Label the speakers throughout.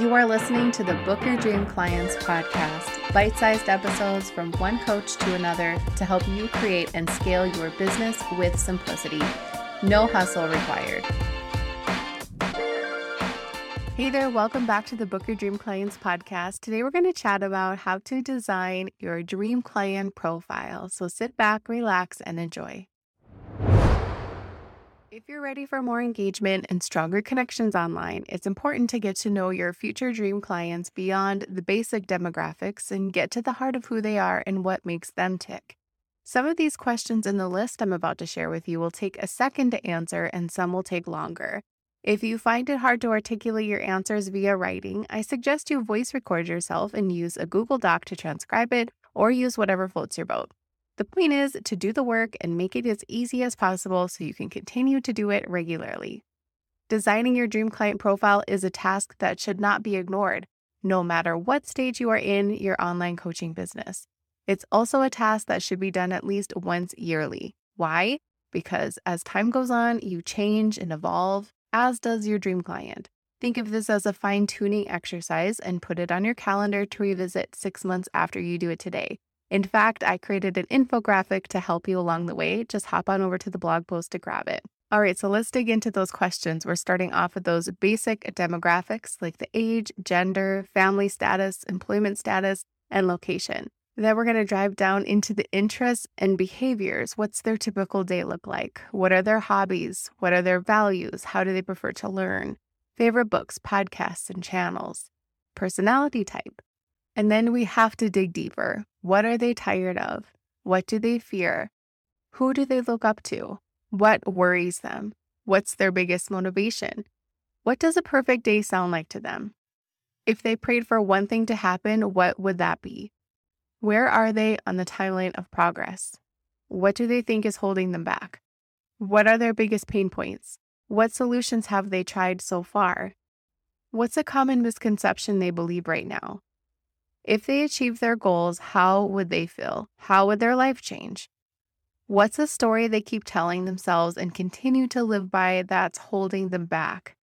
Speaker 1: You are listening to the Book Your Dream Clients podcast, bite sized episodes from one coach to another to help you create and scale your business with simplicity. No hustle required. Hey there, welcome back to the Book Your Dream Clients podcast. Today we're going to chat about how to design your dream client profile. So sit back, relax, and enjoy. If you're ready for more engagement and stronger connections online, it's important to get to know your future dream clients beyond the basic demographics and get to the heart of who they are and what makes them tick. Some of these questions in the list I'm about to share with you will take a second to answer, and some will take longer. If you find it hard to articulate your answers via writing, I suggest you voice record yourself and use a Google Doc to transcribe it or use whatever floats your boat. The point is to do the work and make it as easy as possible so you can continue to do it regularly. Designing your dream client profile is a task that should not be ignored, no matter what stage you are in your online coaching business. It's also a task that should be done at least once yearly. Why? Because as time goes on, you change and evolve, as does your dream client. Think of this as a fine tuning exercise and put it on your calendar to revisit six months after you do it today. In fact, I created an infographic to help you along the way. Just hop on over to the blog post to grab it. All right, so let's dig into those questions. We're starting off with those basic demographics like the age, gender, family status, employment status, and location. Then we're going to drive down into the interests and behaviors. What's their typical day look like? What are their hobbies? What are their values? How do they prefer to learn? Favorite books, podcasts, and channels. Personality type. And then we have to dig deeper. What are they tired of? What do they fear? Who do they look up to? What worries them? What's their biggest motivation? What does a perfect day sound like to them? If they prayed for one thing to happen, what would that be? Where are they on the timeline of progress? What do they think is holding them back? What are their biggest pain points? What solutions have they tried so far? What's a common misconception they believe right now? If they achieve their goals, how would they feel? How would their life change? What's a story they keep telling themselves and continue to live by that's holding them back?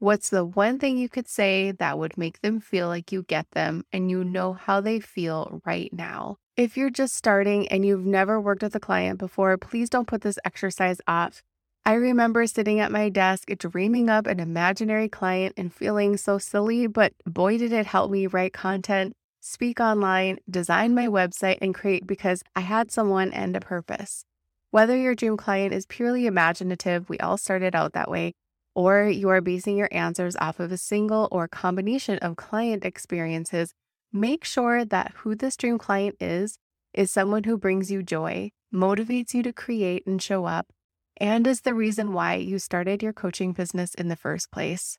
Speaker 1: What's the one thing you could say that would make them feel like you get them and you know how they feel right now? If you're just starting and you've never worked with a client before, please don't put this exercise off. I remember sitting at my desk dreaming up an imaginary client and feeling so silly, but boy, did it help me write content, speak online, design my website, and create because I had someone and a purpose. Whether your dream client is purely imaginative, we all started out that way, or you are basing your answers off of a single or combination of client experiences, make sure that who this dream client is is someone who brings you joy, motivates you to create and show up and is the reason why you started your coaching business in the first place.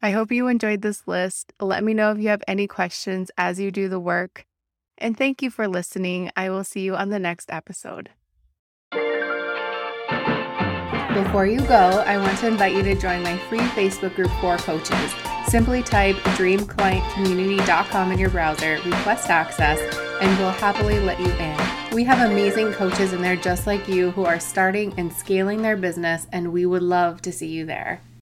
Speaker 1: I hope you enjoyed this list. Let me know if you have any questions as you do the work. And thank you for listening. I will see you on the next episode. Before you go, I want to invite you to join my free Facebook group for coaches. Simply type dreamclientcommunity.com in your browser, request access, and we'll happily let you in. We have amazing coaches in there just like you who are starting and scaling their business, and we would love to see you there.